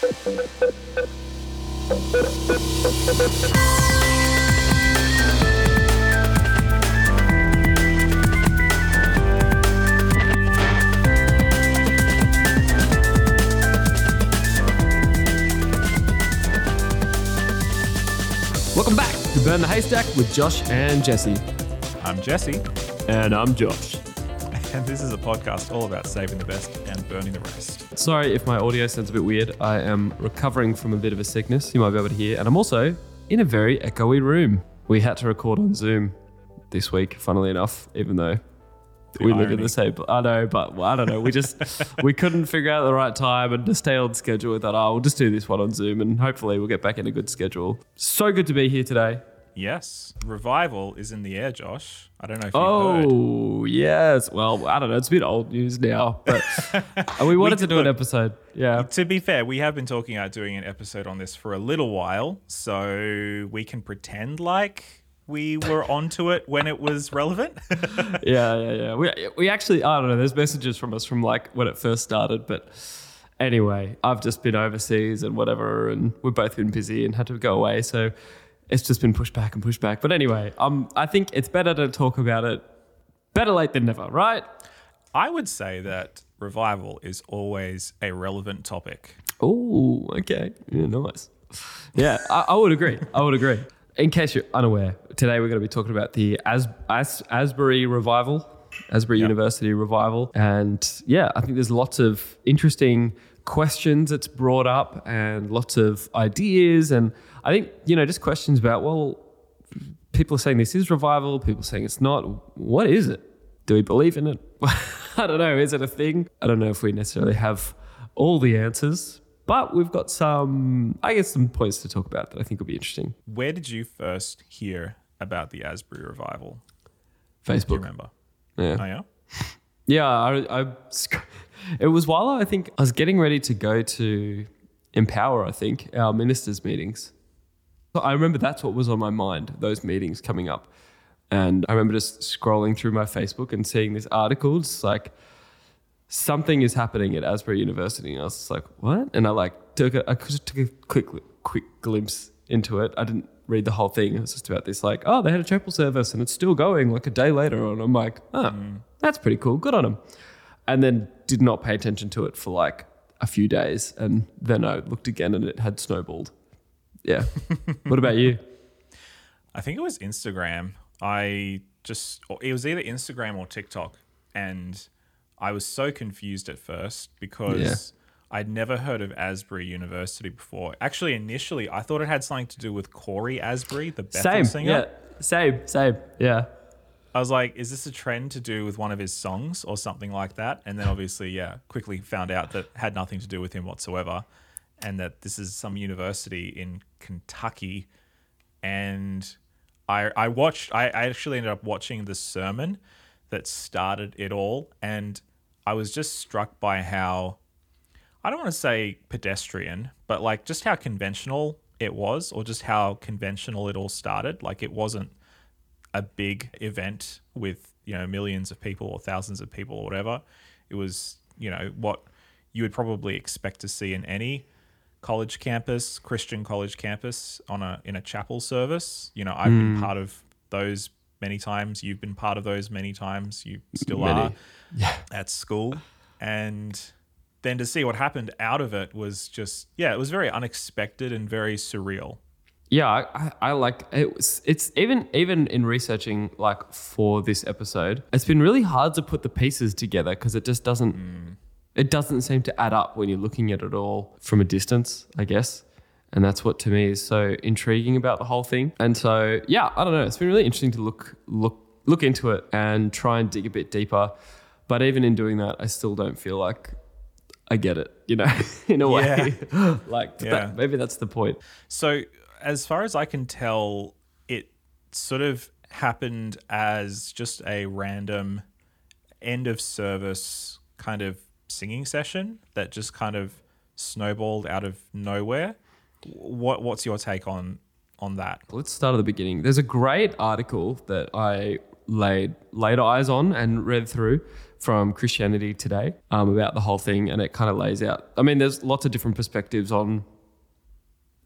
Welcome back to Burn the Haystack with Josh and Jesse. I'm Jesse, And I'm Josh. and this is a podcast all about saving the best and burning the rest. Sorry if my audio sounds a bit weird. I am recovering from a bit of a sickness, you might be able to hear. And I'm also in a very echoey room. We had to record on Zoom this week, funnily enough, even though we live in the same. I know, but well, I don't know. We just we couldn't figure out the right time and to stay on schedule. We thought, oh, we'll just do this one on Zoom, and hopefully we'll get back in a good schedule. So good to be here today. Yes, revival is in the air, Josh. I don't know if you heard. Oh yes. Well, I don't know. It's a bit old news now, but we wanted to do an episode. Yeah. To be fair, we have been talking about doing an episode on this for a little while, so we can pretend like we were onto it when it was relevant. yeah, yeah, yeah. We we actually I don't know. There's messages from us from like when it first started, but anyway, I've just been overseas and whatever, and we've both been busy and had to go away, so it's just been pushed back and pushed back. But anyway, um, I think it's better to talk about it. Better late than never, right? I would say that revival is always a relevant topic. Oh, okay. Yeah, nice. Yeah, I, I would agree. I would agree. In case you're unaware, today we're going to be talking about the As, As, Asbury revival, Asbury Yep. University revival. And yeah, I think there's lots of interesting questions that's brought up and lots of ideas. And I think, you know, just questions about, well, people are saying this is revival, people are saying it's not. What is it? Do we believe in it? I don't know. Is it a thing? I don't know if we necessarily have all the answers, but we've got some, I guess, some points to talk about that I think will be interesting. Where did you first hear about the Asbury revival? Do Facebook. you remember? Yeah. Oh yeah. Yeah, I, I, it was while I think I was getting ready to go to Empower, I think, our ministers' meetings. So I remember that's what was on my mind, those meetings coming up. And I remember just scrolling through my Facebook and seeing this article, just like something is happening at Asbury University. And I was just like, what? And I like took a, I just took a quick, quick glimpse into it. I didn't read the whole thing. It was just about this, like, oh, they had a chapel service and it's still going like a day later. And I'm like, oh, that's pretty cool. Good on them. And then did not pay attention to it for like a few days. And then I looked again and it had snowballed. Yeah. what about you? I think it was Instagram. I just it was either Instagram or TikTok, and I was so confused at first because I'd never heard of Asbury University before. Actually, initially I thought it had something to do with Cory Asbury, the Bethel Same. singer. Yeah. Same. Same. Yeah. I was like, is this a trend to do with one of his songs or something like that? And then obviously, yeah, quickly found out that had nothing to do with him whatsoever, and that this is some university in Kentucky. And I I watched I, I actually ended up watching the sermon that started it all, and I was just struck by how I don't want to say pedestrian, but like just how conventional it was, or just how conventional it all started. Like it wasn't a big event with you know millions of people or thousands of people or whatever. It was you know what you would probably expect to see in any college campus, Christian college campus on a in a chapel service. You know, I've been hmm. part of those many times. You've been part of those many times. You still Many. are at school, and then to see what happened out of it was just yeah, it was very unexpected and very surreal. Yeah, I, I, like it. Was, it's even even in researching like for this episode, it's been really hard to put the pieces together because it just doesn't mm. it doesn't seem to add up when you're looking at it all from a distance, I guess. And that's what to me is so intriguing about the whole thing. And so yeah, I don't know. It's been really interesting to look look look into it and try and dig a bit deeper. But even in doing that, I still don't feel like I get it. You know, in a way, like Yeah. that, maybe that's the point. So, as far as I can tell, it sort of happened as just a random end of service kind of singing session that just kind of snowballed out of nowhere. What what's your take on on that? Let's start at the beginning. There's a great article that I laid laid eyes on and read through from Christianity Today um, about the whole thing, and it kind of lays out. I mean, there's lots of different perspectives on,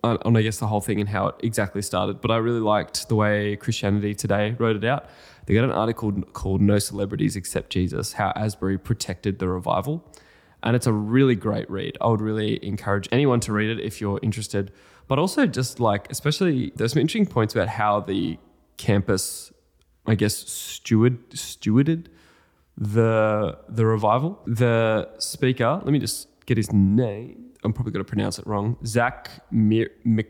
on, I guess, the whole thing and how it exactly started. But I really liked the way Christianity Today wrote it out. They got an article called "No Celebrities Except Jesus: How Asbury Protected the Revival," and it's a really great read. I would really encourage anyone to read it if you're interested. But also, just like, especially, there's some interesting points about how the campus, I guess, steward stewarded the the revival. The speaker, let me just get his name. I'm probably going to pronounce it wrong. Zach Meerkreebs.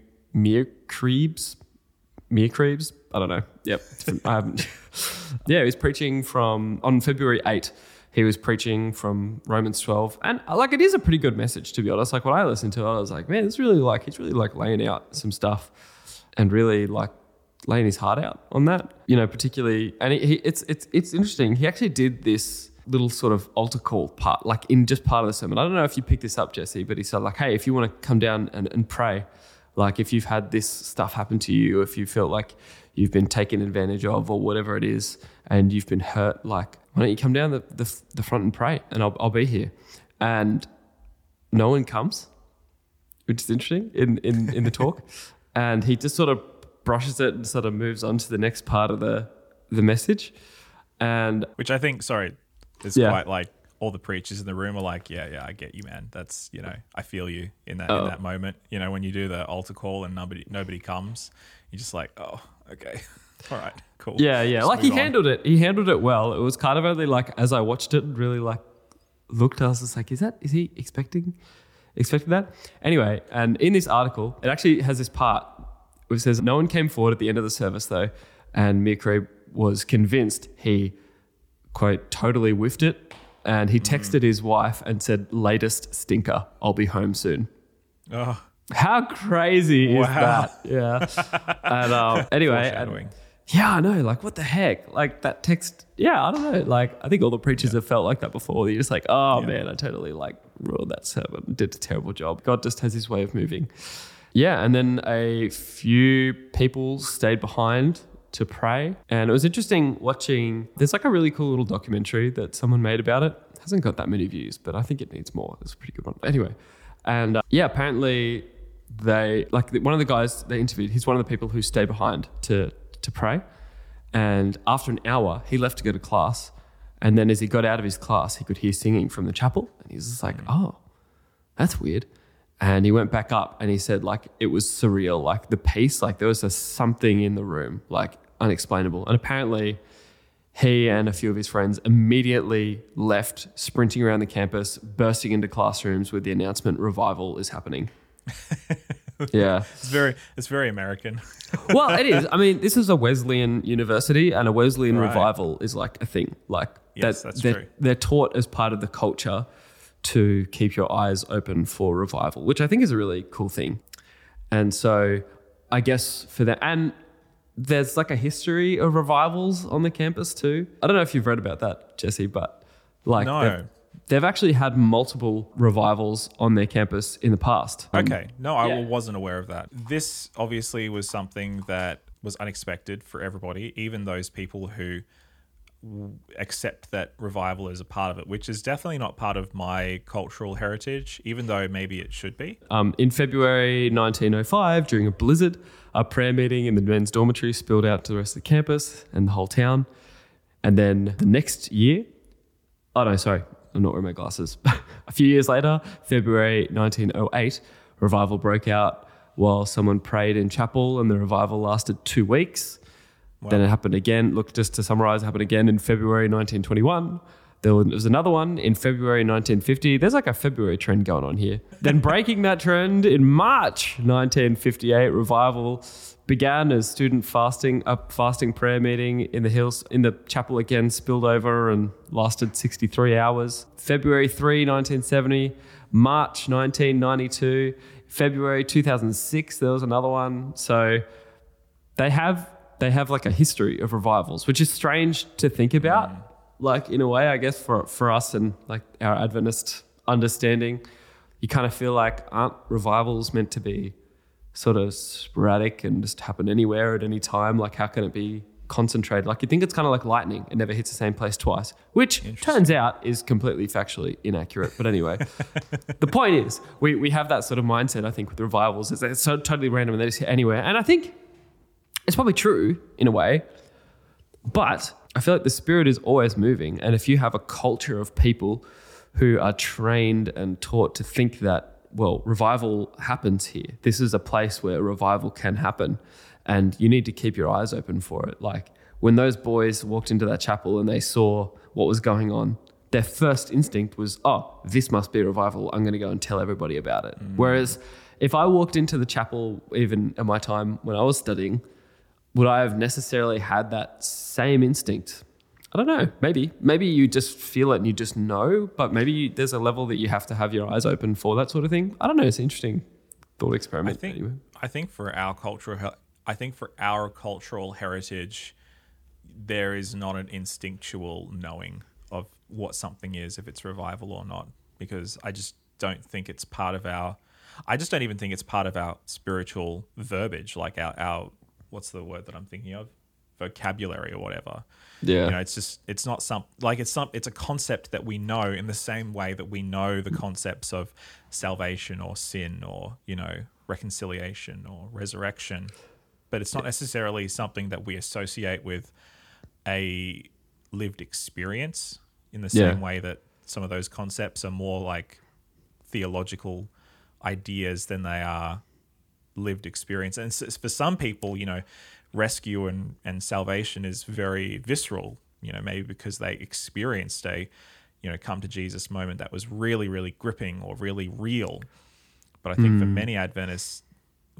Meerkreebs. I don't know. Yep. I haven't. yeah, he was preaching from on February 8. He was preaching from Romans 12, and uh, like it is a pretty good message to be honest. Like when I listened to it, I was like, man, it's really like he's really like laying out some stuff, and really like laying his heart out on that. You know, particularly, and he, he, it's it's it's interesting. He actually did this little sort of altar call part, like in just part of the sermon. I don't know if you picked this up, Jesse, but he said like, hey, if you want to come down and, and pray, like if you've had this stuff happen to you, if you feel like you've been taken advantage of or whatever it is, and you've been hurt, like why don't you come down the, the, the front and pray, and I'll, I'll be here. And no one comes, which is interesting in, in, in the talk. and he just sort of brushes it and sort of moves on to the next part of the the message. And which I think, sorry, is yeah. quite like all the preachers in the room are like, yeah, yeah, I get you, man. That's you know, I feel you in that oh. in that moment. You know, when you do the altar call and nobody nobody comes, you're just like, oh, okay, all right, cool. Yeah, yeah. Just like he on. handled it. He handled it well. It was kind of only like as I watched it, really like looked. I was just like, is that is he expecting expecting that? Anyway, and in this article, it actually has this part which says no one came forward at the end of the service though, and Meerkreebs was convinced he quote totally whiffed it, and he texted mm. his wife and said, "Latest stinker, I'll be home soon." Oh. How crazy wow. is that? Yeah. and um, anyway, and, yeah, I know. Like, what the heck? Like that text. Yeah, I don't know. Like, I think all the preachers yeah. have felt like that before. You're just like, oh yeah. man, I totally like ruined that sermon. Did a terrible job. God just has his way of moving. Yeah, and then a few people stayed behind to pray. And it was interesting watching. There's like a really cool little documentary that someone made about it. it hasn't got that many views, but I think it needs more. It's a pretty good one. Anyway, and uh, yeah, apparently they like one of the guys they interviewed. He's one of the people who stayed behind to to pray. And after an hour, he left to go to class. And then as he got out of his class, he could hear singing from the chapel. And he was just like, oh, that's weird. And he went back up and he said, like, it was surreal. Like, the peace, like, there was a something in the room, like, unexplainable. And apparently, he and a few of his friends immediately left, sprinting around the campus, bursting into classrooms with the announcement revival is happening. yeah. It's very it's very American. well, it is. I mean, this is a Wesleyan university and a Wesleyan right. revival is like a thing. Like yes, that, that's they're, true. they're taught as part of the culture to keep your eyes open for revival, which I think is a really cool thing. And so I guess for that, and there's like a history of revivals on the campus too. I don't know if you've read about that, Jesse, but like no. they've, they've actually had multiple revivals on their campus in the past. Okay, no, I yeah. wasn't aware of that. This obviously was something that was unexpected for everybody, even those people who accept that revival is a part of it, which is definitely not part of my cultural heritage, even though maybe it should be. Um, in February 1905, during a blizzard, a prayer meeting in the men's dormitory spilled out to the rest of the campus and the whole town. And then the next year, oh no, sorry, I'm not wearing my glasses. a few years later, February 1908, revival broke out while someone prayed in chapel, and the revival lasted two weeks. Wow. Then it happened again. Look, just to summarize, it happened again in February 1921. There was another one in February 1950. There's like a February trend going on here. then breaking that trend in March 1958, revival began as student fasting, a fasting prayer meeting in the hills, in the chapel again, spilled over and lasted 63 hours. February 3, 1970, March 1992, February 2006, there was another one. So they have they have like a history of revivals, which is strange to think about. Mm. Like in a way, I guess for for us and like our Adventist understanding, you kind of feel like aren't revivals meant to be sort of sporadic and just happen anywhere at any time? Like how can it be concentrated. Like you think it's kind of like lightning; it never hits the same place twice, which turns out is completely factually inaccurate. But anyway, the point is, we we have that sort of mindset. I think with revivals, is it's so totally random and they just hit anywhere. And I think it's probably true in a way, but I feel like the spirit is always moving. And if you have a culture of people who are trained and taught to think that, well, revival happens here, this is a place where revival can happen. And you need to keep your eyes open for it. Like when those boys walked into that chapel and they saw what was going on, their first instinct was, oh, this must be a revival. I'm going to go and tell everybody about it. Mm. Whereas if I walked into the chapel, even at my time when I was studying, would I have necessarily had that same instinct? I don't know. Maybe. Maybe you just feel it and you just know, but maybe you, there's a level that you have to have your eyes open for that sort of thing. I don't know. It's an interesting thought I experiment. think anyway. I think for our cultural I think for our cultural heritage there is not an instinctual knowing of what something is if it's revival or not because I just don't think it's part of our I just don't even think it's part of our spiritual verbiage like our our what's the word that I'm thinking of vocabulary or whatever Yeah. you know it's just it's not some like it's some it's a concept that we know in the same way that we know the concepts of salvation or sin or you know reconciliation or resurrection but it's not necessarily something that we associate with a lived experience in the Yeah. same way that some of those concepts are more like theological ideas than they are lived experience. And s- for some people, you know, rescue and, and salvation is very visceral, you know, maybe because they experienced a, you know, come to Jesus moment that was really, really gripping or really real. But I think for mm. many Adventists,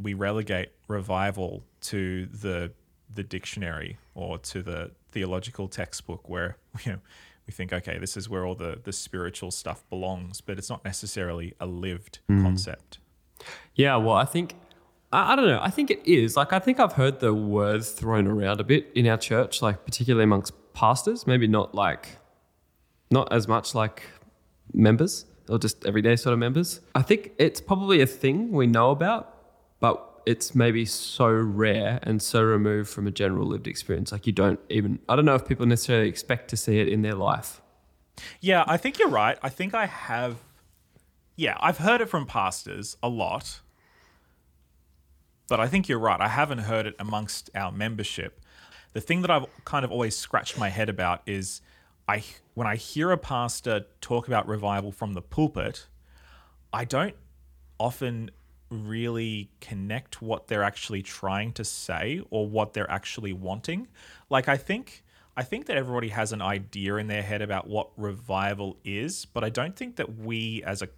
we relegate revival to the the dictionary or to the theological textbook where you know we think okay this is where all the the spiritual stuff belongs but it's not necessarily a lived mm. concept Yeah, well, I think I, I don't know. I think it is. Like I think I've heard the words thrown around a bit in our church, like particularly amongst pastors, maybe not like not as much like members or just everyday sort of members. I think it's probably a thing we know about, but it's maybe so rare and so removed from a general lived experience. Like you don't even I don't know if people necessarily expect to see it in their life. yeah i think you're right i think i have yeah i've heard it from pastors a lot but i think you're right i haven't heard it amongst our membership the thing that i've kind of always scratched my head about is i when i hear a pastor talk about revival from the pulpit i don't often really connect what they're actually trying to say or what they're actually wanting. Like I think I think that everybody has an idea in their head about what revival is, but I don't think that we as a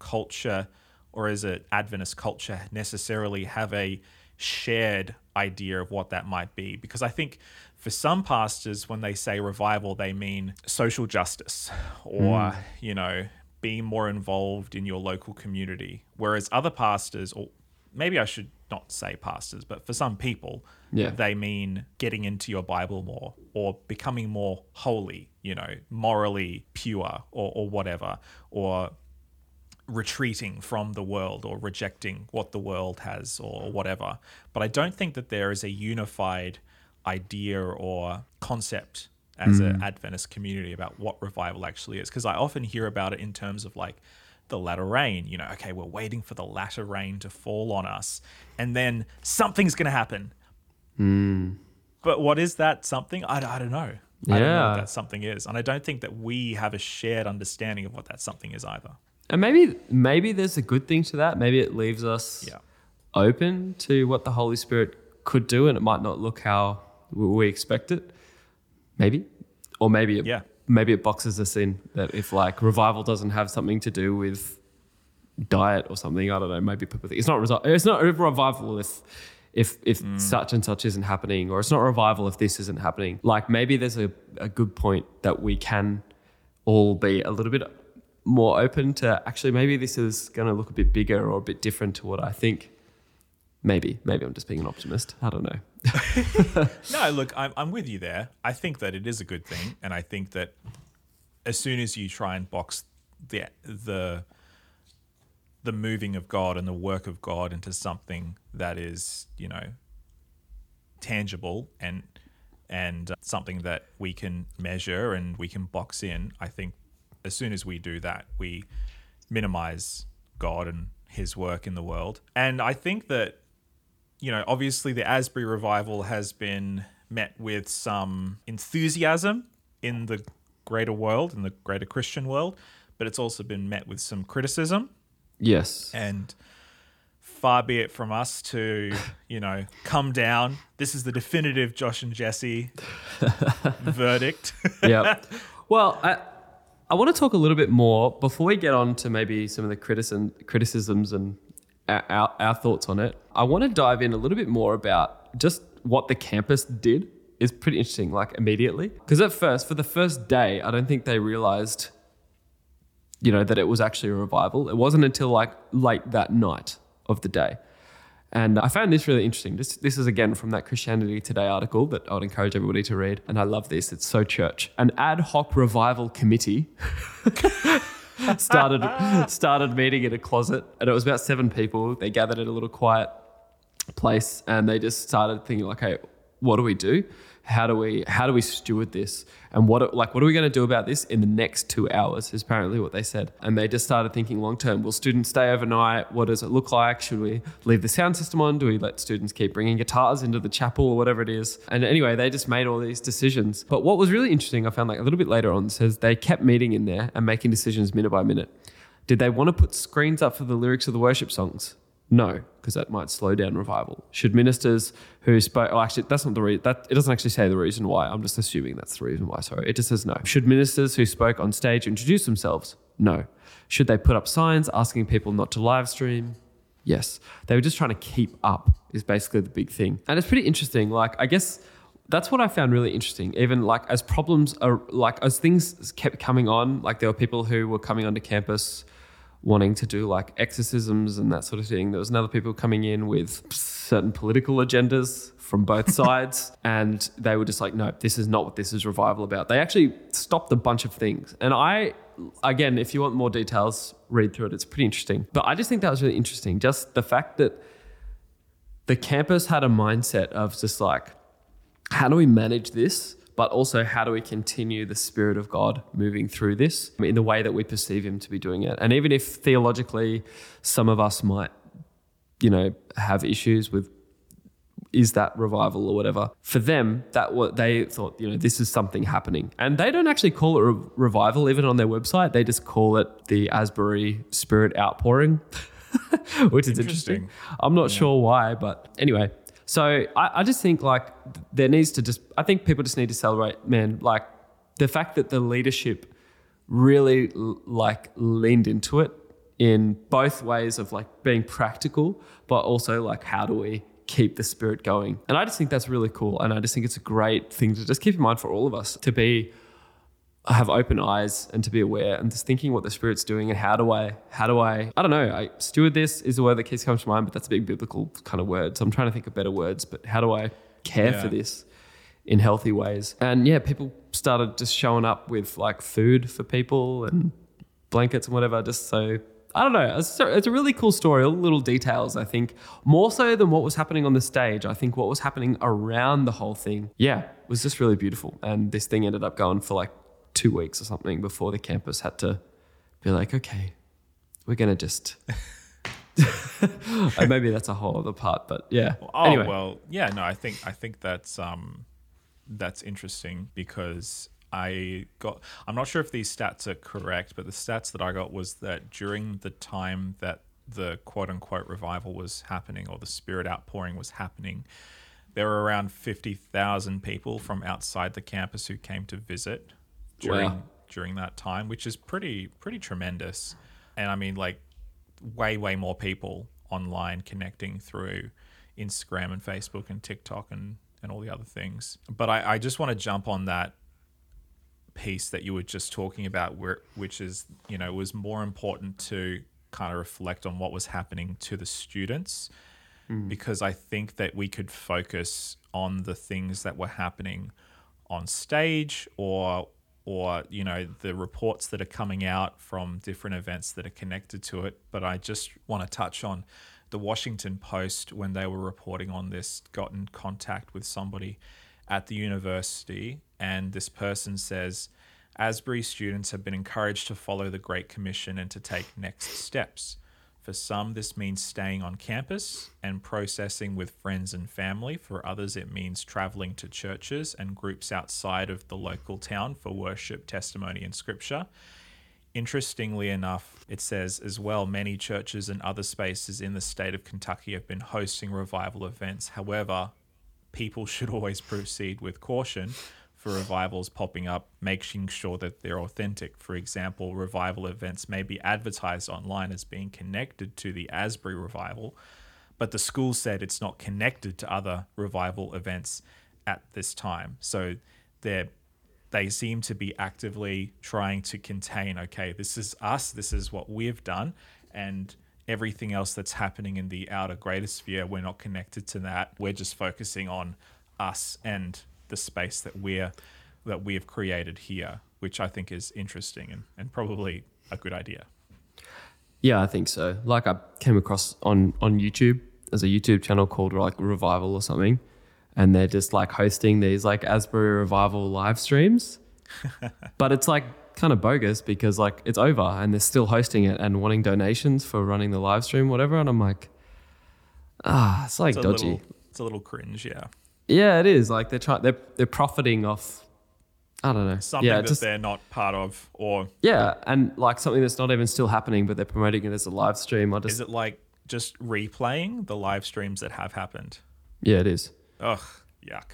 culture or as an Adventist culture necessarily have a shared idea of what that might be. Because I think for some pastors, when they say revival, they mean social justice or, hmm. you know, being more involved in your local community. Whereas other pastors, or maybe I should not say pastors, but for some people, Yeah. they mean getting into your Bible more or becoming more holy, you know, morally pure or, or whatever, or retreating from the world or rejecting what the world has or whatever. But I don't think that there is a unified idea or concept as an mm. Adventist community about what revival actually is. Because I often hear about it in terms of like the latter rain. You know, okay, we're waiting for the latter rain to fall on us, and then something's going to happen. Mm. But what is that something? I, I don't know. I don't know Yeah. what that something is. And I don't think that we have a shared understanding of what that something is either. And maybe maybe there's a good thing to that. Maybe it leaves us Yeah. open to what the Holy Spirit could do, and it might not look how we expect it. Maybe, or maybe it, Yeah. maybe it boxes us in that if like revival doesn't have something to do with diet or something, I don't know. Maybe people think it's not result. It's not revival if if if Mm. such and such isn't happening, or it's not revival if this isn't happening. Like maybe there's a, a good point that we can all be a little bit more open to actually maybe this is going to look a bit bigger or a bit different to what I think. Maybe, maybe I'm just being an optimist. I don't know. No, look, I'm, I'm with you there. I think that it is a good thing, and I think that as soon as you try and box the the the moving of God and the work of God into something that is, you know, tangible and and uh, something that we can measure and we can box in, I think as soon as we do that, we minimize God and his work in the world. And I think that, you know, obviously the Asbury revival has been met with some enthusiasm in the greater world, in the greater Christian world, but it's also been met with some criticism. Yes. And far be it from us to, you know, come down. This is the definitive Josh and Jesse verdict. yeah. Well, I, I want to talk a little bit more before we get on to maybe some of the criticism, criticisms and our, our, thoughts on it. I want to dive in a little bit more about just what the campus did is pretty interesting, like immediately. Because at first, for the first day, I don't think they realized, you know, that it was actually a revival. It wasn't until like late that night of the day. And I found this really interesting. This, this is again from that Christianity Today article that I would encourage everybody to read. And I love this. It's so church. An ad hoc revival committee started started meeting in a closet, and it was about seven people. They gathered at a little quiet place, and they just started thinking, like, "Hey, what do we do?" How do we how do we steward this? And what like what are we going to do about this in the next two hours is apparently what they said. And they just started thinking long term will students stay overnight? What does it look like? Should we leave the sound system on? Do we let students keep bringing guitars into the chapel or whatever it is? And anyway they just made all these decisions. But what was really interesting i found like a little bit later on says they kept meeting in there and making decisions minute by minute. Did they want to put screens up for the lyrics of the worship songs no, because that might slow down revival. Should ministers who spoke, oh, actually, that's not the reason, that, it doesn't actually say the reason why. I'm just assuming that's the reason why. Sorry. It just says no. Should ministers who spoke on stage introduce themselves? No. Should they put up signs asking people not to live stream? Yes. They were just trying to keep up, is basically the big thing. And it's pretty interesting. Like, I guess that's what I found really interesting. Even like as problems are, like, as things kept coming on, like there were people who were coming onto campus wanting to do like exorcisms and that sort of thing. There was another people coming in with certain political agendas from both sides, and they were just like, no, this is not what this is revival about. They actually stopped a bunch of things, and I. Again, if you want more details, read through it. It's pretty interesting. But I just think that was really interesting. Just the fact that the campus had a mindset of just like, how do we manage this? But also how do we continue the Spirit of God moving through this in the way that we perceive Him to be doing it? And even if theologically some of us might, you know, have issues with is that revival or whatever. For them, that what they thought, you know, this is something happening. And they don't actually call it a revival even on their website. They just call it the Asbury Spirit outpouring, which is interesting. interesting. I'm not yeah. sure why, but anyway, so I, I just think like there needs to just I think people just need to celebrate, man, like the fact that the leadership really like leaned into it in both ways of like being practical, but also like how do we keep the spirit going? And I just think that's really cool. And I just think it's a great thing to just keep in mind for all of us to be have open eyes and to be aware and just thinking what the spirit's doing and how do I how do I I don't know I steward this is the word that keeps coming to mind but that's a big biblical kind of word so I'm trying to think of better words but how do I care yeah. for this in healthy ways and yeah people started just showing up with like food for people and blankets and whatever just so I don't know. It's a, it's a really cool story. All little details, I think, more so than what was happening on the stage. I think what was happening around the whole thing, yeah, was just really beautiful. And this thing ended up going for like two weeks or something before the campus had to be like, okay, we're gonna just. maybe that's a whole other part, but yeah. Oh anyway. well, yeah. No, I think I think that's um, that's interesting because I got. I'm not sure if these stats are correct, but the stats that I got was that during the time that the quote unquote revival was happening or the spirit outpouring was happening, there were around 50,000 people from outside the campus who came to visit during wow. during that time, which is pretty pretty tremendous. And I mean, like, way way more people online connecting through Instagram and Facebook and TikTok and and all the other things. But I, I just want to jump on that piece that you were just talking about, where which is you know was more important to kind of reflect on what was happening to the students mm. because I think that we could focus on the things that were happening on stage or or you know the reports that are coming out from different events that are connected to it but i just want to touch on the washington post when they were reporting on this got in contact with somebody at the university, and this person says, Asbury students have been encouraged to follow the Great Commission and to take next steps. For some, this means staying on campus and processing with friends and family. For others, it means traveling to churches and groups outside of the local town for worship, testimony, and scripture. Interestingly enough, it says as well many churches and other spaces in the state of Kentucky have been hosting revival events. However, people should always proceed with caution for revivals popping up, making sure that they're authentic. For example, revival events may be advertised online as being connected to the Asbury revival, but the school said it's not connected to other revival events at this time. So they they seem to be actively trying to contain, okay, this is us, this is what we've done, and everything else that's happening in the outer greater sphere, we're not connected to that. We're just focusing on us and the space that we're that we have created here, which I think is interesting and, and probably a good idea. Yeah, I think so. Like I came across on on YouTube. There's a YouTube channel called like Revival or something, and they're just like hosting these like Asbury Revival live streams. but it's like kind of bogus because like it's over and they're still hosting it and wanting donations for running the live stream, whatever. And I'm like, ah, it's like It's dodgy. little, it's a little cringe, yeah. Yeah, it is. Like they're trying, they're they're profiting off. I don't know. Something yeah, that just they're not part of, or yeah, and like something that's not even still happening, but they're promoting it as a live stream. I just is it like just replaying the live streams that have happened? yeah, it is. Ugh, yuck.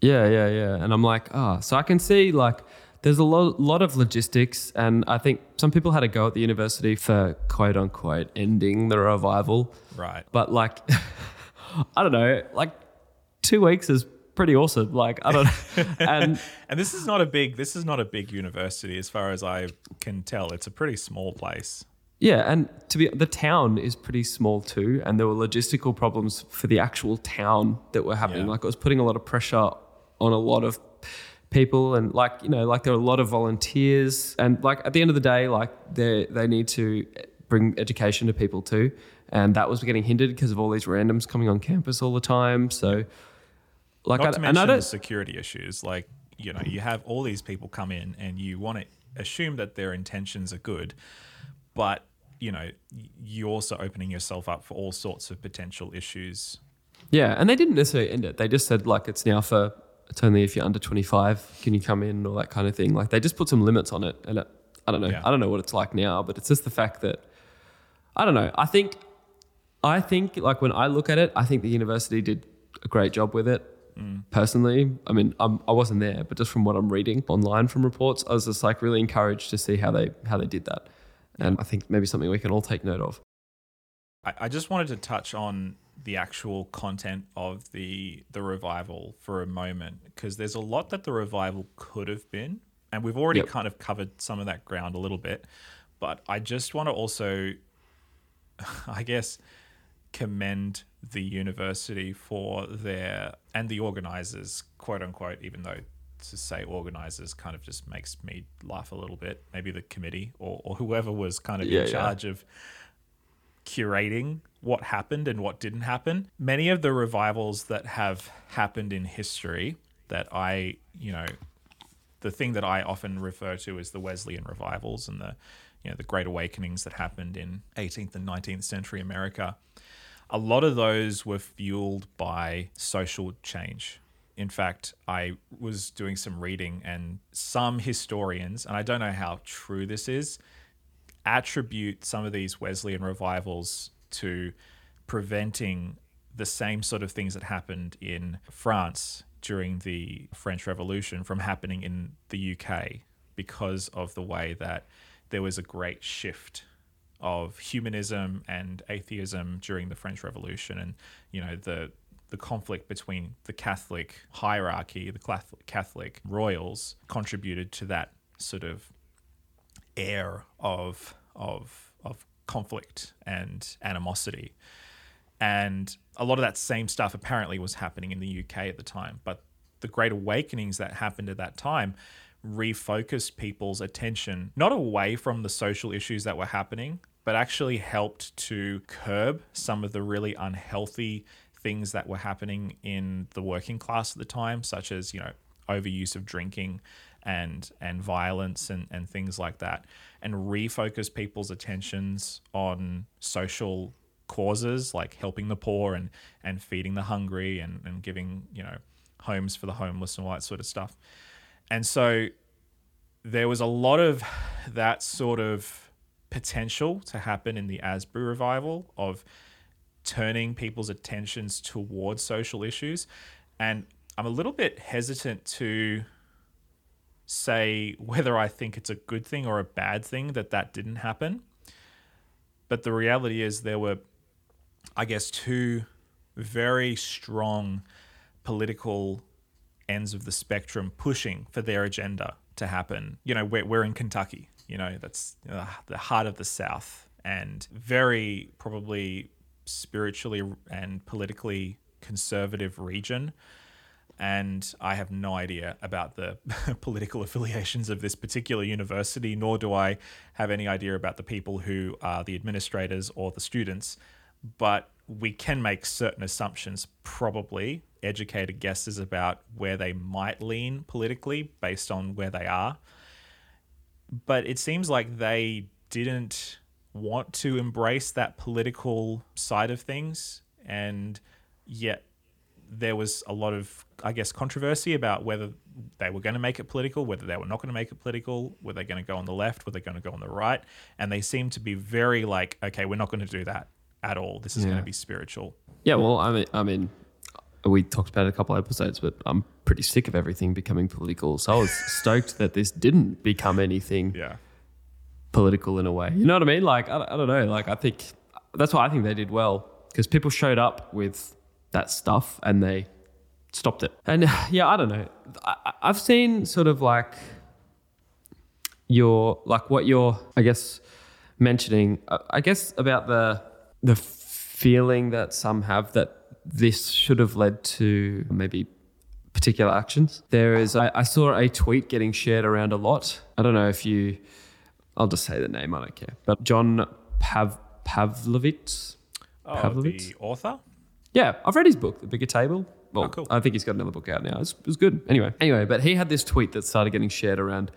Yeah, yeah, yeah. And I'm like, ah, so I can see like there's a lot, lot of logistics, and I think some people had a go at the university for quote unquote ending the revival, Right. but like, I don't know, like two weeks is pretty awesome. Like I don't, and And this is not a big this is not a big university as far as I can tell. It's a pretty small place. Yeah, and to be the town is pretty small too, and there were logistical problems for the actual town that were happening. Yeah. Like it was putting a lot of pressure on a lot of people, and like you know, like there are a lot of volunteers, and like at the end of the day, like they they need to bring education to people too, and that was getting hindered because of all these randoms coming on campus all the time. So, like, Not I, to and I mention the security issues. Like, you know, you have all these people come in and you want to assume that their intentions are good, but you know, you're also opening yourself up for all sorts of potential issues. Yeah, and they didn't necessarily end it. They just said like it's now for it's only if you're under 25 can you come in or that kind of thing. Like they just put some limits on it, and it, I don't know. Yeah. I don't know what it's like now, but it's just the fact that I don't know. I think I think like when I look at it, I think the university did a great job with it. Personally, I mean, I'm, I wasn't there, but just from what I'm reading online from reports, I was just like really encouraged to see how they how they did that, and I think maybe something we can all take note of. I, I just wanted to touch on the actual content of the the revival for a moment because there's a lot that the revival could have been, and we've already Yep. kind of covered some of that ground a little bit. But I just want to also, I guess, commend the university for their and the organizers, quote unquote, even though to say organizers kind of just makes me laugh a little bit. Maybe the committee or, or whoever was kind of Yeah, in yeah. charge of curating what happened and what didn't happen. Many of the revivals that have happened in history that I, you know, the thing that I often refer to as the Wesleyan revivals and the, you know, the Great Awakenings that happened in 18th and 19th century America. A lot of those were fueled by social change. In fact, I was doing some reading, and some historians, and I don't know how true this is, attribute some of these Wesleyan revivals to preventing the same sort of things that happened in France during the French Revolution from happening in the UK because of the way that there was a great shift of humanism and atheism during the French Revolution and you know the the conflict between the Catholic hierarchy, the Catholic, royals contributed to that sort of air of of of conflict and animosity. And a lot of that same stuff apparently was happening in the UK at the time. But the great awakenings that happened at that time refocused people's attention not away from the social issues that were happening, but actually helped to curb some of the really unhealthy things that were happening in the working class at the time, such as you know overuse of drinking and and violence and, and things like that, and refocus people's attentions on social causes like helping the poor and and feeding the hungry and, and giving you know homes for the homeless and all that sort of stuff. And so there was a lot of that sort of potential to happen in the Asbury revival of turning people's attentions towards social issues. And I'm a little bit hesitant to say whether I think it's a good thing or a bad thing that that didn't happen. But the reality is, there were, I guess, two very strong political ends of the spectrum pushing for their agenda to happen. You know, we're, we're in Kentucky, you know, that's uh, the heart of the South and very probably spiritually and politically conservative region. And I have no idea about the political affiliations of this particular university, nor do I have any idea about the people who are the administrators or the students. But we can make certain assumptions, probably educated guesses about where they might lean politically based on where they are. But it seems like they didn't want to embrace that political side of things. And yet there was a lot of, I guess, controversy about whether they were going to make it political, whether they were not going to make it political, were they going to go on the left, were they going to go on the right. And they seem to be very like, okay, we're not going to do that at all. This is Yeah. going to be spiritual. Yeah, well, I mean, I mean, we talked about it a couple episodes, but I'm pretty sick of everything becoming political. So I was stoked that this didn't become anything Yeah. political in a way. You know what I mean? Like, I, I don't know. Like, I think that's why I think they did well because people showed up with that stuff and they stopped it. And yeah, I don't know. I, I- I've seen sort of like your like what you're, I guess, mentioning. uh, I guess about the the feeling that some have that this should have led to maybe particular actions. There is, I, I saw a tweet getting shared around a lot. I don't know if you, I'll just say the name, I don't care. But John Pav, Pavlovitz. Oh, Pavlovitz? the author? Yeah, I've read his book, The Bigger Table. Well, Oh, cool. I think he's got another book out now. It's, it was good. Anyway, anyway, but he had this tweet that started getting shared around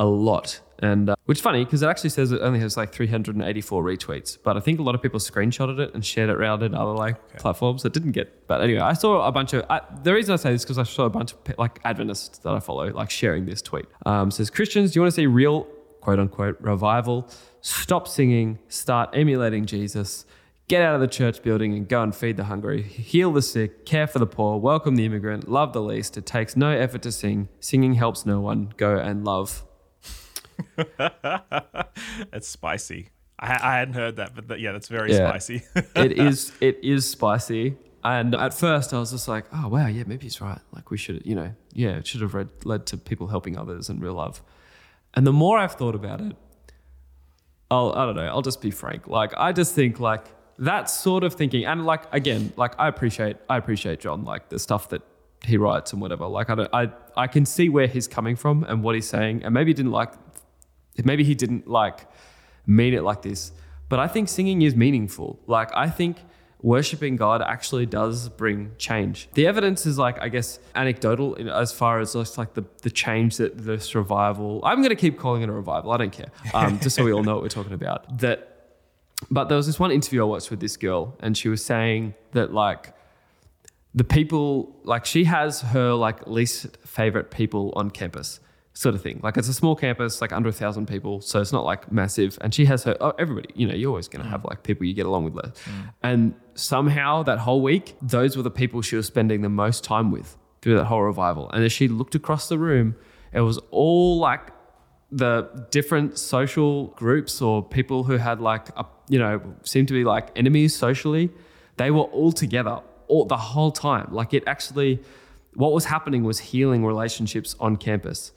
a lot, and uh, which is funny because it actually says it only has like 384 retweets. But I think a lot of people screenshotted it and shared it around in other like platforms that didn't get. But anyway, I saw a bunch of. I, the reason I say this is because I saw a bunch of like Adventists that I follow like sharing this tweet. Um, it says Christians, do you want to see real quote unquote revival? Stop singing, start emulating Jesus. Get out of the church building and go and feed the hungry, heal the sick, care for the poor, welcome the immigrant, love the least. It takes no effort to sing. Singing helps no one. Go and love. It's spicy. I, I hadn't heard that, but that, yeah, that's very Yeah. spicy. it is it is spicy. And at first I was just like, oh wow, yeah, maybe he's right. Like we should, you know, yeah, it should have read, led to people helping others and real love. And the more I've thought about it, I'll I don't know, I'll just be frank. Like I just think like that sort of thinking and like again, like I appreciate I appreciate John, like the stuff that he writes and whatever. Like I don't I I can see where he's coming from and what he's saying. And maybe he didn't like maybe he didn't like mean it like this but i think singing is meaningful. Like i think worshiping god actually does bring change. The evidence is like i guess anecdotal as far as just like the, the change that this revival i'm going to keep calling it a revival i don't care um, just so we all know what we're talking about that but there was this one interview i watched with this girl and she was saying that like the people like she has her like least favorite people on campus sort of thing. Like it's a small campus like under a thousand people so it's not like massive. And she has her oh, everybody you know you're always going to have mm. like people you get along with less. Mm. And somehow that whole week those were the people she was spending the most time with through that whole revival. And as she looked across the room it was all like the different social groups or people who had like a, you know seemed to be like enemies socially. They were all together all the whole time. Like it actually what was happening was healing relationships on campus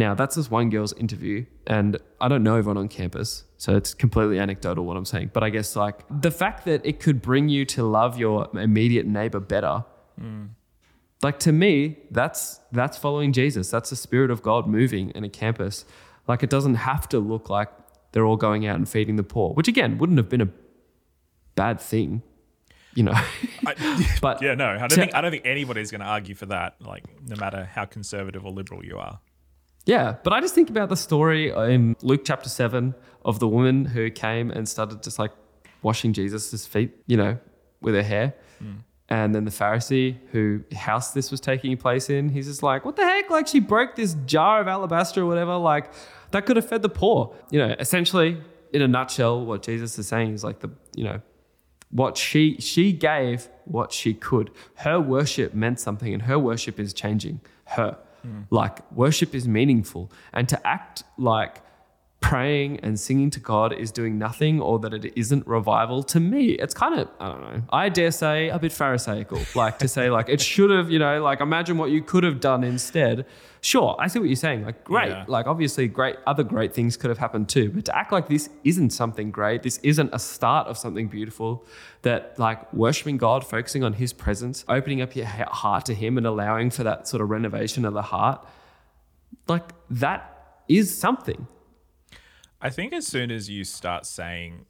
now that's this one girl's interview and i don't know everyone on campus so it's completely anecdotal what i'm saying but i guess like the fact that it could bring you to love your immediate neighbor better hmm. like to me that's that's following jesus that's the spirit of god moving in a campus like it doesn't have to look like they're all going out and feeding the poor which again wouldn't have been a bad thing you know. I, But yeah, no, I don't to- think I don't think anybody's going to argue for that. Like, no matter how conservative or liberal you are. Yeah, but I just think about the story in Luke chapter 7 of the woman who came and started just like washing Jesus' feet, you know, with her hair. Mm. And then the Pharisee who house this was taking place in, he's just like, what the heck? Like she broke this jar of alabaster or whatever. Like that could have fed the poor. You know, essentially, in a nutshell, what Jesus is saying is like the, you know, what she she gave what she could her worship meant something and her worship is changing her like worship is meaningful. And to act like praying and singing to god is doing nothing or that it isn't revival to me it's kind of i don't know i dare say a bit pharisaical like to say like it should have you know like imagine what you could have done instead sure i see what you're saying like great Yeah. like obviously great other great things could have happened too but to act like this isn't something great this isn't a start of something beautiful that like worshiping god focusing on his presence opening up your heart to him and allowing for that sort of renovation of the heart like that is something I think as soon as you start saying,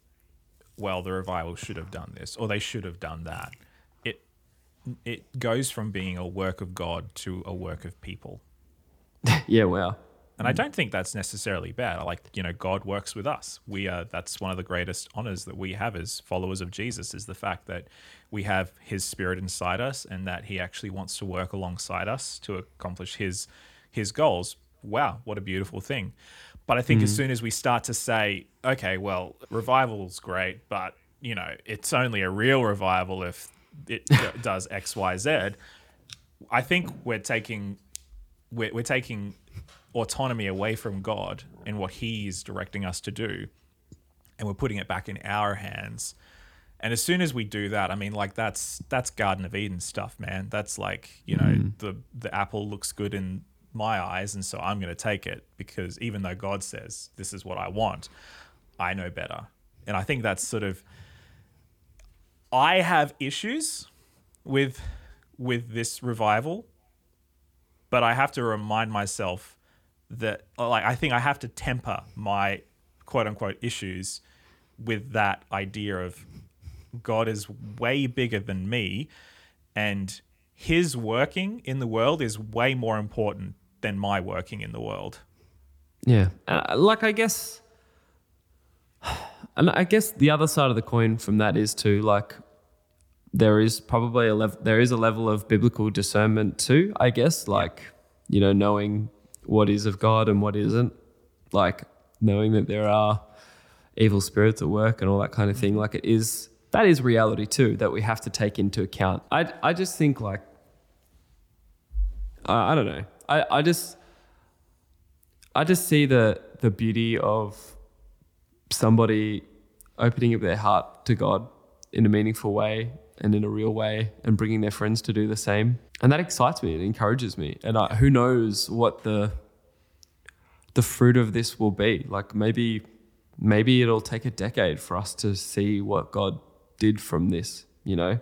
"Well, the revival should have done this," or "They should have done that," it it goes from being a work of God to a work of people. yeah wow And I don't think that's necessarily bad. I like, you know, God works with us. We are that's one of the greatest honors that we have as followers of Jesus is the fact that we have his spirit inside us and that he actually wants to work alongside us to accomplish his his goals. Wow, what a beautiful thing. But I think as mm. soon as we start to say, okay, well, revival's great, but you know, it's only a real revival if it does X, Y, Z. I think we're taking we're, we're taking autonomy away from God and what He is directing us to do, and we're putting it back in our hands. And as soon as we do that, I mean, like that's that's Garden of Eden stuff, man. That's like you know mm. the the apple looks good in my eyes, and so I'm going to take it because even though God says this is what I want, I know better. And I think that's sort of I have issues with with this revival but I have to remind myself that like I think I have to temper my quote unquote issues with that idea of God is way bigger than me and his working in the world is way more important than my working in the world. Yeah, uh, like I guess, and I guess the other side of the coin from that is too like there is probably a level there is a level of biblical discernment too. I guess like you know knowing what is of God and what isn't, like knowing that there are evil spirits at work and all that kind of thing. Like it is that is reality too that we have to take into account. I I just think like I, I don't know. I I just. I just see the the beauty of somebody opening up their heart to God in a meaningful way and in a real way and bringing their friends to do the same. And that excites me. It encourages me. And I, who knows what the the fruit of this will be? Like maybe maybe it'll take a decade for us to see what God did from this, you know?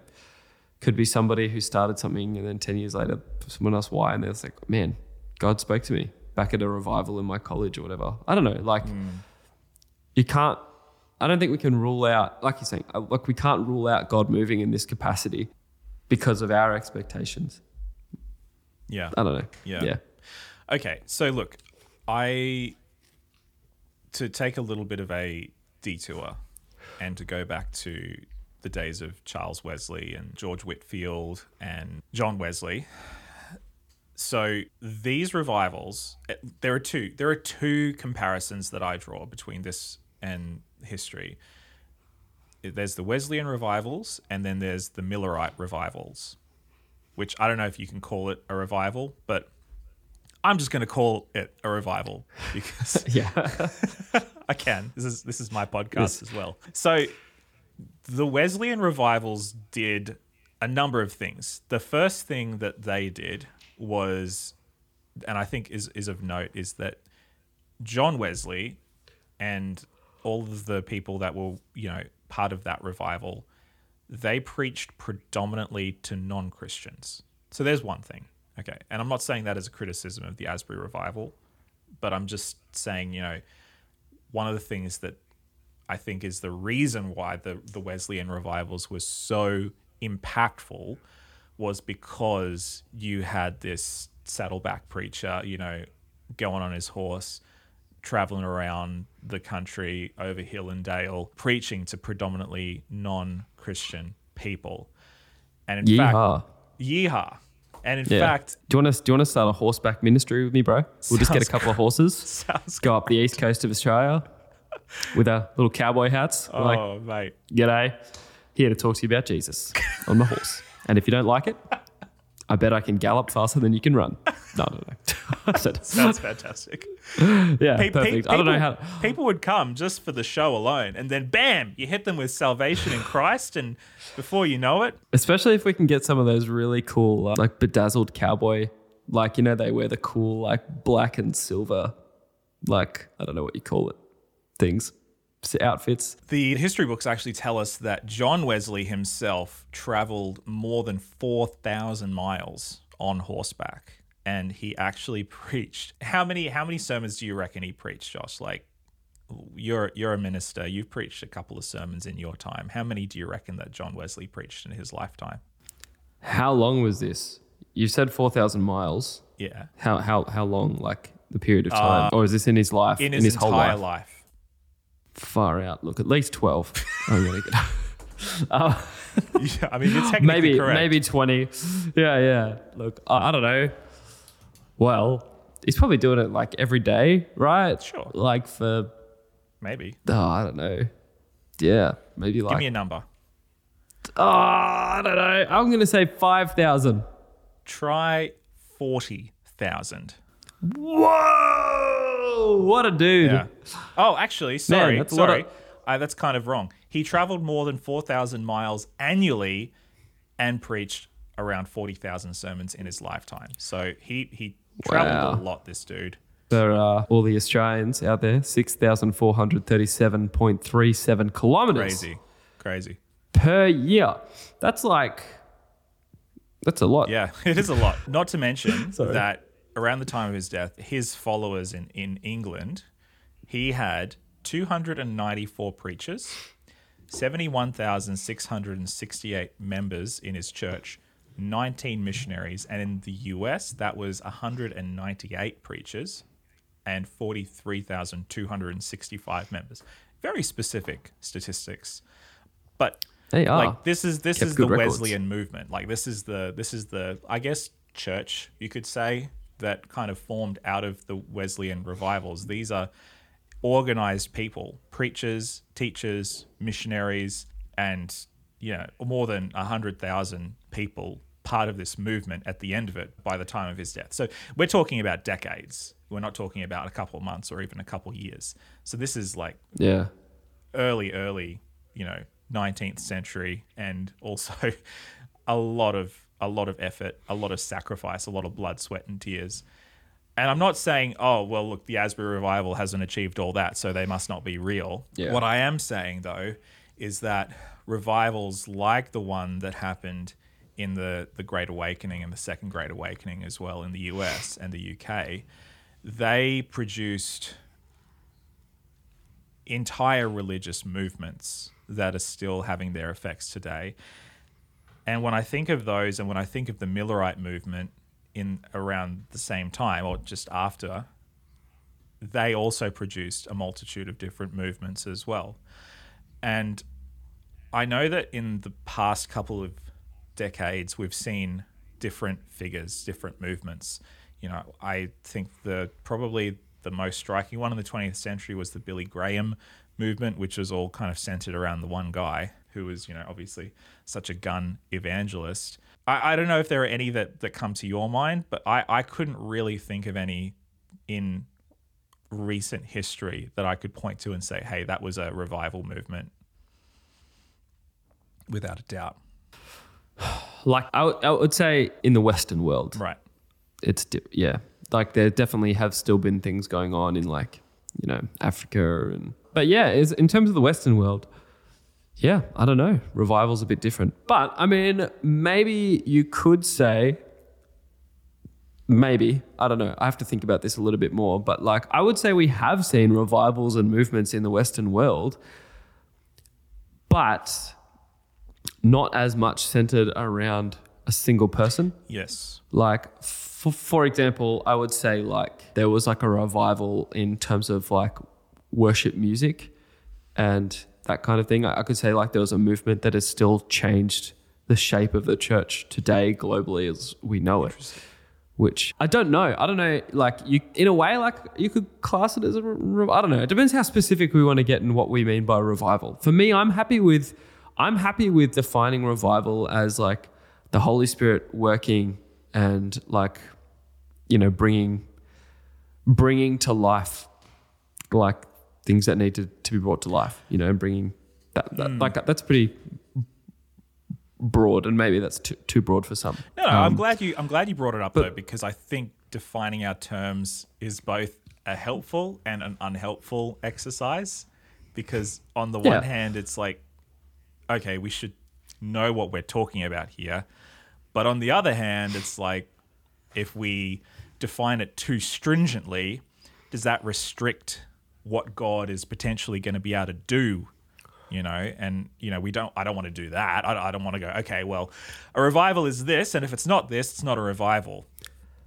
Could be somebody who started something and then 10 years later someone else why and they're like, "Man, God spoke to me back at a revival in my college or whatever. I don't know. Like, you can't, I don't think we can rule out, like you're saying, uh, like, we can't rule out God moving in this capacity because of our expectations. Yeah. I don't know. Yeah. Yeah. Okay, so look, I to take a little bit of a detour and to go back to the days of Charles Wesley and George Whitefield and John Wesley. So these revivals, eh, there are two. There are two comparisons that I draw between this and history. There's the Wesleyan revivals, and then there's the Millerite revivals, which I don't know if you can call it a revival, but I'm just going to call it a revival because Yeah. I can. This is this is my podcast as well. So the Wesleyan revivals did a number of things. The first thing that they did was and I think is is of note is that John Wesley and all of the people that were, you know, part of that revival, they preached predominantly to non-Christians. So there's one thing. Okay. And I'm not saying that as a criticism of the Asbury revival, but I'm just saying, you know, one of the things that I think is the reason why the, the Wesleyan revivals were so impactful was because you had this saddleback preacher, you know, going on his horse, traveling around the country over hill and dale, preaching to predominantly non Christian people. And in fact, Yeehaw. yeehaw. And in Yeah. fact, do you want to do you want to start a horseback ministry with me, bro? We'll just get a couple of horses, sounds go up the east coast of Australia with our little cowboy hats. We're Like, oh mate, g'day, here to talk to you about Jesus on the horse. And if you don't like it, I bet I can gallop faster than you can run. No, no, no. I said, sounds fantastic. yeah, Pe- pe- perfect. I don't know how. people- people would come just for the show alone, and then bam, you hit them with salvation in Christ, and before you know it, Especially if we can get some of those really cool, uh, like bedazzled cowboy, like you know they wear the cool like black and silver, like I don't know what you call it, things, outfits. the history books actually tell us that John Wesley himself traveled more than four thousand miles on horseback, and he actually preached. How many? How many sermons do you reckon he preached, Josh? Like. You're you're a minister. You've preached a couple of sermons in your time. How many do you reckon that John Wesley preached in his lifetime? How long was this? You said four thousand miles. Yeah, How how how long? Like the period of time, or is this in his life? Uh, in his, whole entire life? life. Far out. Look, at least twelve. I'm gonna get. Uh, Yeah, I mean, you're technically maybe correct. maybe 20 yeah yeah look I, I don't know well he's probably doing it like every day right Sure. like for maybe. oh, i don't know yeah maybe like Give me a number. oh i don't know i'm gonna say 5000 Try forty thousand. Whoa what a dude Yeah. Oh, actually, sorry, that's sorry. of- Uh, that's kind of wrong. He traveled more than four thousand miles annually, and preached around forty thousand sermons in his lifetime. So he he traveled Wow. a lot. This dude. for uh, all the australians out there 6437.37 kilometers Crazy, crazy. per year that's like that's a lot Yeah, it is a lot. Not to mention that around the time of his death, his followers in, in England, he had 294 preachers, 71,668 members in his church, 19 missionaries, and in the US, that was 198 preachers and 43,265 members. Very specific statistics. But they are like this is this Kept is the records. Wesleyan movement. Like this is the this is the I guess church you could say that kind of formed out of the Wesleyan revivals. These are organized people, preachers, teachers, missionaries, and you know more than a hundred thousand people part of this movement at the end of it by the time of his death. So we're talking about decades. We're not talking about a couple of months or even a couple of years. So this is like yeah early, early, you know, 19th century, and also a lot of a lot of effort, a lot of sacrifice, a lot of blood, sweat, and tears. And I'm not saying, oh, well, look, the Asbury revival hasn't achieved all that, so they must not be real. Yeah. What I am saying, though, is that revivals like the one that happened in the, the Great Awakening and the Second Great Awakening as well in the US and the UK, they produced entire religious movements that are still having their effects today. And when I think of those, and when I think of the Millerite movement in around the same time or just after, they also produced a multitude of different movements as well. And I know that in the past couple of decades, we've seen different figures, different movements. You know, I think the probably the most striking one in the 20th century was the Billy Graham movement, which was all kind of centered around the one guy who was, you know, obviously such a gun evangelist. I, I don't know if there are any that, that come to your mind, but I, I couldn't really think of any in recent history that I could point to and say, hey, that was a revival movement. Without a doubt. like I, would- I would say in the western world Right. it's di- yeah like there definitely have still been things going on in like you know africa and but yeah is in terms of the western world yeah i don't know revival's a bit different but i mean maybe you could say maybe i don't know i have to think about this a little bit more but like i would say we have seen revivals and movements in the western world but not as much centered around a single person. Yes. Like, for, for example, I would say like there was like a revival in terms of like worship music and that kind of thing. I, I could say like there was a movement that has still changed the shape of the church today globally as we know it. Which I don't know. I don't know. Like you, in a way, like you could class it as a. Re- I don't know. It depends how specific we want to get and what we mean by revival. For me, I'm happy with. I'm happy with defining revival as like the Holy Spirit working and like, you know, bringing, bringing to life, like things that need to, to be brought to life. You know, and bringing that, that hmm. like that's pretty broad, and maybe that's too, too broad for some. No, no I'm um, glad you. I'm glad you brought it up though, because I think defining our terms is both a helpful and an unhelpful exercise. Because on the Yeah. one hand, it's like, okay, we should know what we're talking about here, but on the other hand, it's like, if we define it too stringently, does that restrict what God is potentially going to be able to do you know and you know we don't i don't want to do that i, I don't want to go okay well a revival is this and if it's not this it's not a revival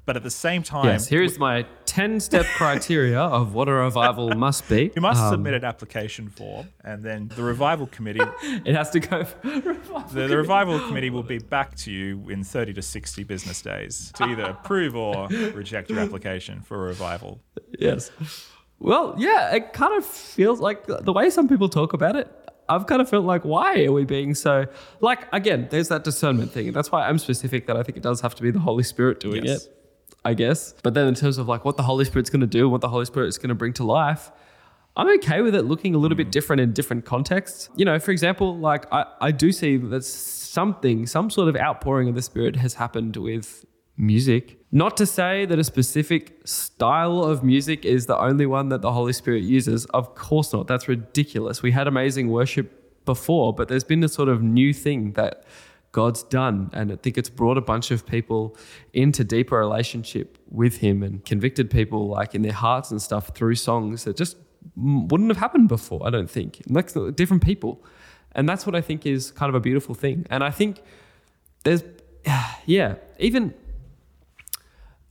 but at the same time Yes, here's my 10 step criteria of what a revival must be. you must Um, submit an application form and then the revival committee It has to go. the, the revival committee will be back to you in 30 to 60 business days to either approve or reject your application for a revival yes. Well, yeah, it kind of feels like the way some people talk about it. I've kind of felt like, why are we being so like? Again, there's that discernment thing, and that's why I'm specific that I think it does have to be the Holy Spirit doing Yes. it. I guess. But then in terms of like what the Holy Spirit's going to do, what the Holy Spirit is going to bring to life, I'm okay with it looking a little bit hmm. different in different contexts. You know, for example, like I, I do see that something, some sort of outpouring of the Spirit has happened with music. Not to say that a specific style of music is the only one that the Holy Spirit uses. Of course not. That's ridiculous. We had amazing worship before, but there's been a sort of new thing that God's done. And I think it's brought a bunch of people into deeper relationship with Him and convicted people like in their hearts and stuff through songs that just wouldn't have happened before, I don't think. Like different people. And that's what I think is kind of a beautiful thing. And I think there's, yeah, even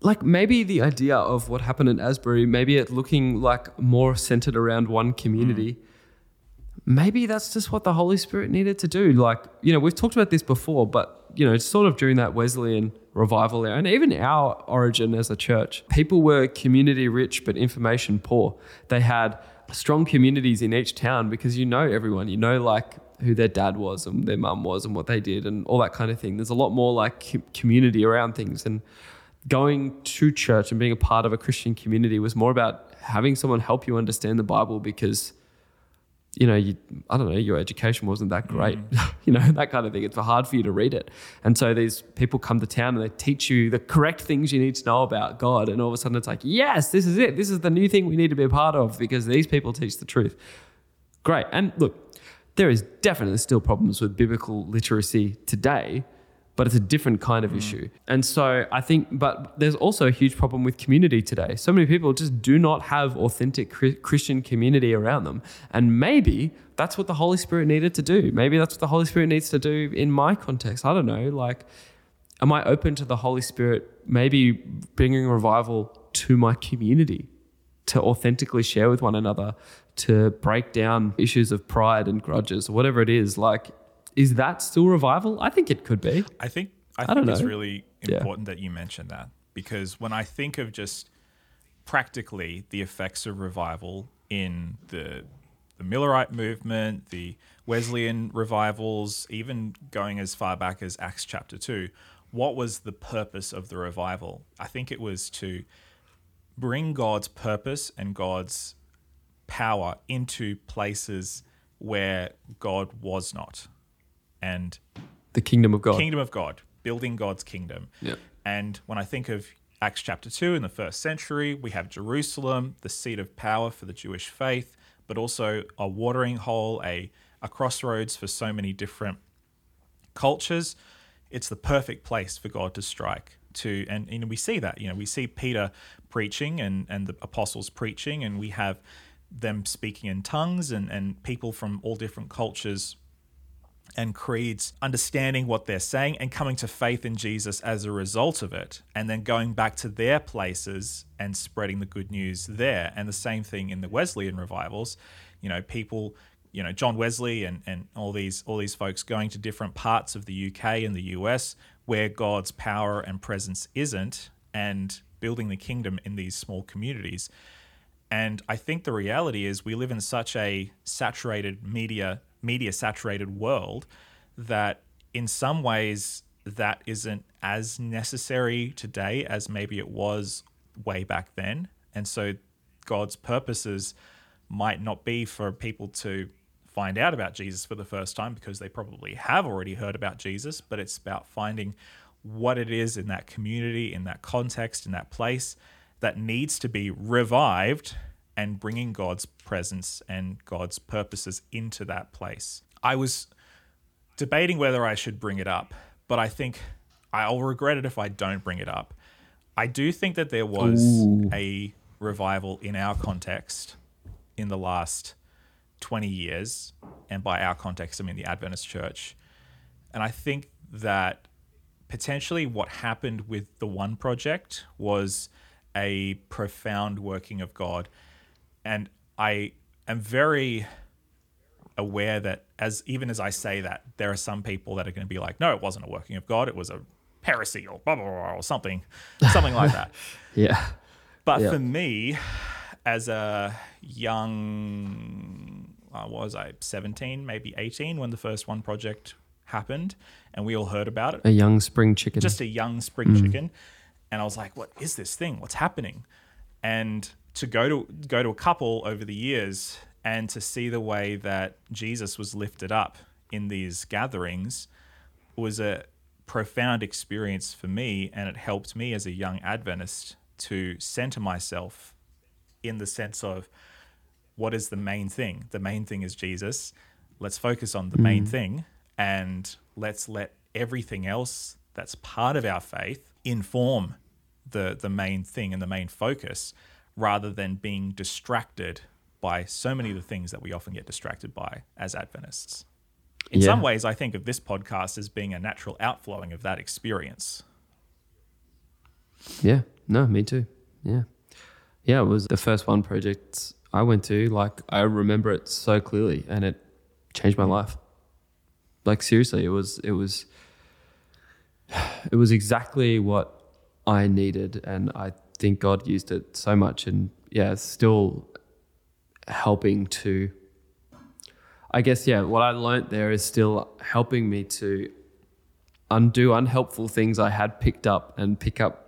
like maybe the idea of what happened in Asbury, maybe it looking like more centered around one community. Maybe that's just what the Holy Spirit needed to do. Like, you know, we've talked about this before, but, you know, sort of during that Wesleyan revival era and even our origin as a church, people were community rich but information poor. They had strong communities in each town because you know everyone, you know, like who their dad was and their mum was and what they did and all that kind of thing. There's a lot more like community around things. And going to church and being a part of a Christian community was more about having someone help you understand the Bible because, you know, you, I don't know, your education wasn't that great, mm. you know, that kind of thing. It's hard for you to read it. And so these people come to town and they teach you the correct things you need to know about God. And all of a sudden it's like, yes, this is it. This is the new thing we need to be a part of because these people teach the truth. Great. And look, there is definitely still problems with biblical literacy today, but it's a different kind of mm. issue. And so I think, but there's also a huge problem with community today. So many people just do not have authentic Christian community around them. And maybe that's what the Holy Spirit needed to do. Maybe that's what the Holy Spirit needs to do in my context. I don't know. Like, am I open to the Holy Spirit maybe bringing revival to my community? to authentically share with one another, to break down issues of pride and grudges, whatever it is. Like, is that still revival? I think it could be. I think I, I don't think it's really Yeah. important that you mention that because when I think of just practically the effects of revival in the the Millerite movement, the Wesleyan revivals, even going as far back as Acts chapter 2, what was the purpose of the revival? I think it was to bring God's purpose and God's power into places where God was not. And The kingdom of God. kingdom of God, building God's kingdom. Yeah. And when I think of Acts chapter 2 in the first century, we have Jerusalem, the seat of power for the Jewish faith, but also a watering hole, a, a crossroads for so many different cultures. It's the perfect place for God to strike. To and you know we see that you know we see Peter preaching and and the apostles preaching and we have them speaking in tongues and and people from all different cultures and creeds understanding what they're saying and coming to faith in Jesus as a result of it, and then going back to their places and spreading the good news there. And the same thing in the Wesleyan revivals. You know, people, you know, John Wesley and, and all these all these folks going to different parts of the UK and the US where God's power and presence isn't, and building the kingdom in these small communities. And I think the reality is we live in such a saturated media media saturated world that in some ways that isn't as necessary today as maybe it was way back then. And so God's purposes might not be for people to find out about Jesus for the first time because they probably have already heard about Jesus, but it's about finding what it is in that community, in that context, in that place that needs to be revived and bringing God's presence and God's purposes into that place. I was debating whether I should bring it up, but I think I'll regret it if I don't bring it up. I do think that there was Ooh. a revival in our context in the last 20 years. And by our context, I mean the Adventist church. And I think that potentially what happened with the One Project was a profound working of God. And I am very aware that as even as I say that, there are some people that are going to be like, no, it wasn't a working of God, it was a heresy or blah blah blah or something, something like that. Yeah. But Yeah. for me, as a young, uh, was I, 17, maybe 18, when the first one project happened and we all heard about it, A young spring chicken. just a young spring chicken. And I was like, what is this thing? What's happening? And to go to go to a couple over the years and to see the way that Jesus was lifted up in these gatherings was a profound experience for me and it helped me as a young Adventist to center myself in the sense of what is the main thing? The main thing is Jesus. Let's focus on the main mm-hmm. thing and let's let everything else that's part of our faith inform the the main thing and the main focus rather than being distracted by so many of the things that we often get distracted by as Adventists. In Yeah. some ways, I think of this podcast as being a natural outflowing of that experience. Yeah, no, me too. Yeah. Yeah, it was the first one project I went to. Like, I remember it so clearly and it changed my life. Like, seriously, it was, it was, it was exactly what I needed. And I think God used it so much. And yeah, still helping to, I guess, yeah, what I learned there is still helping me to undo unhelpful things I had picked up and pick up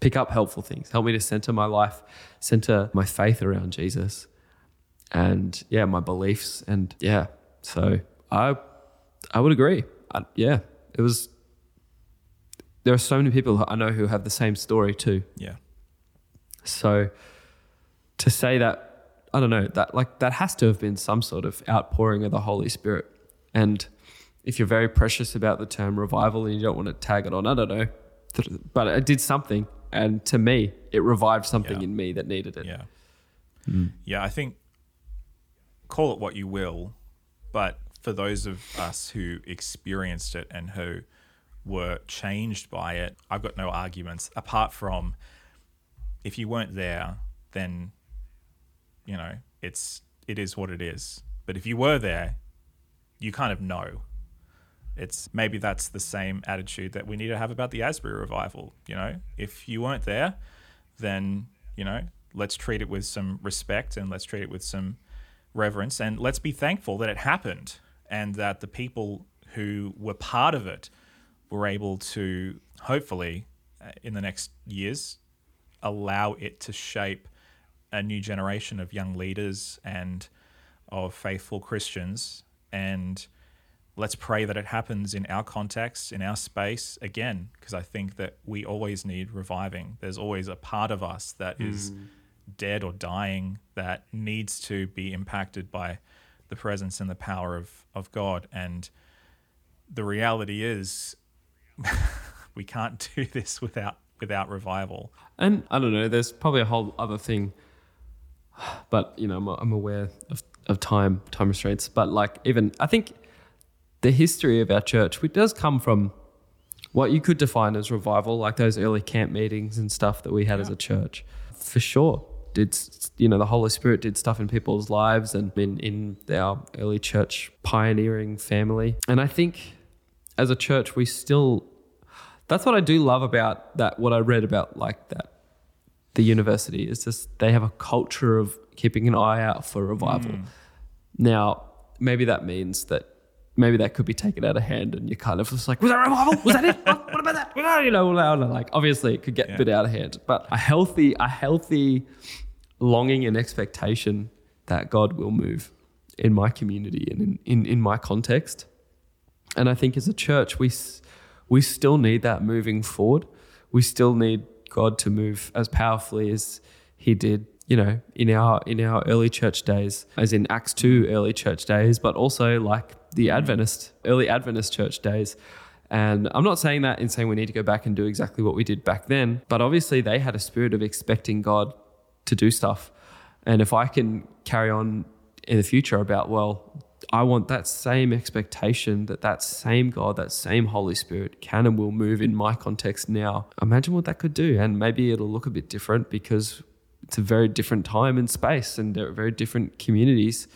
pick up helpful things. Help me to center my life, center my faith around Jesus, and yeah, my beliefs, and yeah. So I, I would agree. I, yeah, it was. There are so many people I know who have the same story too. Yeah. So to say that, I don't know, that like that has to have been some sort of outpouring of the Holy Spirit. And if you're very precious about the term revival and you don't want to tag it on, I don't know, but it did something. And to me, it revived something Yeah. in me that needed it. Yeah. Hmm. Yeah, I think call it what you will, but for those of us who experienced it and who were changed by it, I've got no arguments apart from if you weren't there, then you know, it's it is what it is. But if you were there, you kind of know. It's maybe that's the same attitude that we need to have about the Asbury revival, you know? If you weren't there, then you know let's treat it with some respect and let's treat it with some reverence and let's be thankful that it happened and that the people who were part of it were able to hopefully uh, in the next years allow it to shape a new generation of young leaders and of faithful Christians and let's pray that it happens in our context, in our space again, because I think that we always need reviving. There's always a part of us that is dead or dying that needs to be impacted by the presence and the power of, of God. And the reality is, we can't do this without without revival. And I don't know, there's probably a whole other thing, but you know, I'm, I'm aware of, of time, time restraints. But like, even I think the history of our church, which does come from what you could define as revival, like those early camp meetings and stuff that we had as a church, for sure. Did you know the Holy Spirit did stuff in people's lives and in, in our early church pioneering family. And I think as a church, we still that's what I do love about that, what I read about like that the university is just they have a culture of keeping an eye out for revival. Mm. Now, maybe that means that maybe that could be taken out of hand and you're kind of just like, was that revival? Was that it? what about that? You know, like obviously it could get yeah. a bit out of hand, but a healthy, a healthy longing and expectation that God will move in my community and in, in, in my context. And I think as a church, we, we still need that moving forward. We still need God to move as powerfully as he did you know, in our in our early church days, as in Acts two early church days, but also like the Adventist early Adventist church days. And I'm not saying that in saying we need to go back and do exactly what we did back then, but obviously they had a spirit of expecting God to do stuff. And if I can carry on in the future about, well, I want that same expectation that that same God, that same Holy Spirit can and will move in my context now. Imagine what that could do. And maybe it'll look a bit different because it's a very different time and space and they're very different communities.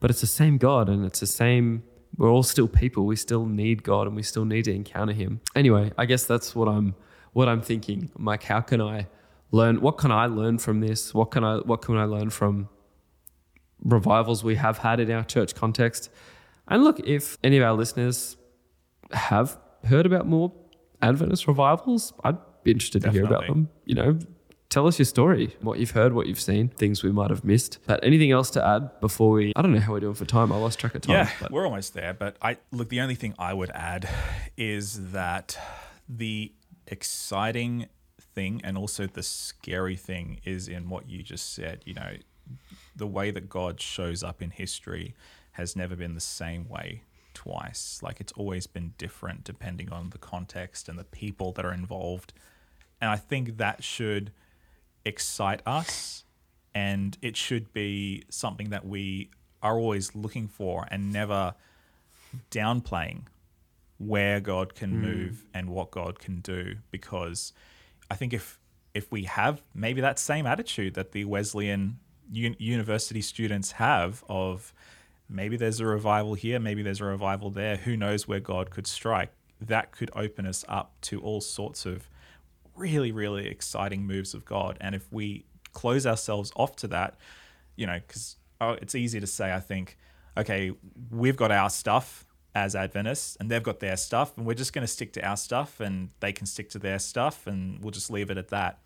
But it's the same god and it's the same we're all still people. We still need god and we still need to encounter him. Anyway i guess that's what i'm what i'm thinking. I'm like how can i learn what can i learn from this? What can i what can i learn from revivals we have had in our church context and look if any of our listeners have heard about more adventist revivals i'd be interested Definitely. to hear about them you know tell us your story, what you've heard, what you've seen, things we might have missed. But anything else to add before we? I don't know how we're doing for time. I lost track of time. Yeah, but. we're almost there. But I look. The only thing I would add is that the exciting thing and also the scary thing is in what you just said. You know, the way that God shows up in history has never been the same way twice. Like it's always been different depending on the context and the people that are involved. And I think that should excite us and it should be something that we are always looking for and never downplaying where God can mm. move and what God can do because I think if if we have maybe that same attitude that the Wesleyan un- university students have of maybe there's a revival here maybe there's a revival there who knows where God could strike that could open us up to all sorts of really, really exciting moves of God. And if we close ourselves off to that, you know, because oh, it's easy to say, I think, okay, we've got our stuff as Adventists and they've got their stuff, and we're just going to stick to our stuff and they can stick to their stuff, and we'll just leave it at that.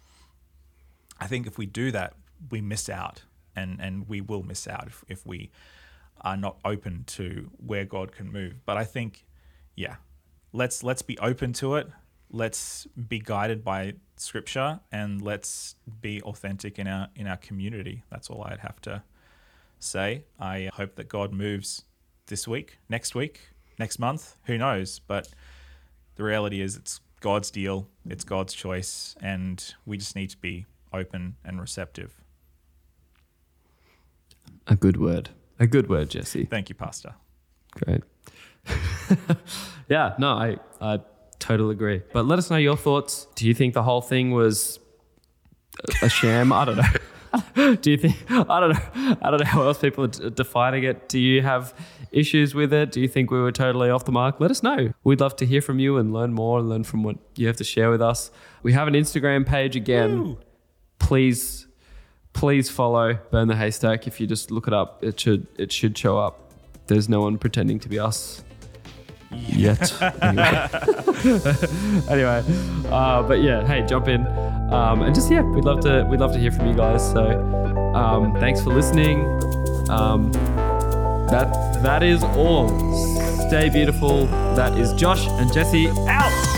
I think if we do that, we miss out, and, and we will miss out if, if we are not open to where God can move. But I think, yeah, let's let's be open to it let's be guided by scripture and let's be authentic in our in our community. That's all I'd have to say. I hope that God moves this week, next week, next month, who knows, but the reality is it's God's deal, it's God's choice and we just need to be open and receptive. A good word. A good word, Jesse. Thank you, Pastor. Great. yeah, no, I, I Totally agree. But let us know your thoughts. Do you think the whole thing was a sham? I don't know. Do you think? I don't know. I don't know how else people are defining it. Do you have issues with it? Do you think we were totally off the mark? Let us know. We'd love to hear from you and learn more and learn from what you have to share with us. We have an Instagram page again. Woo. Please, please follow Burn the Haystack. If you just look it up, it should it should show up. There's no one pretending to be us yet. anyway, anyway uh, but yeah, hey, jump in um, and just yeah, we'd love to we'd love to hear from you guys. So um, thanks for listening. Um, that that is all. Stay beautiful. That is Josh and Jesse out.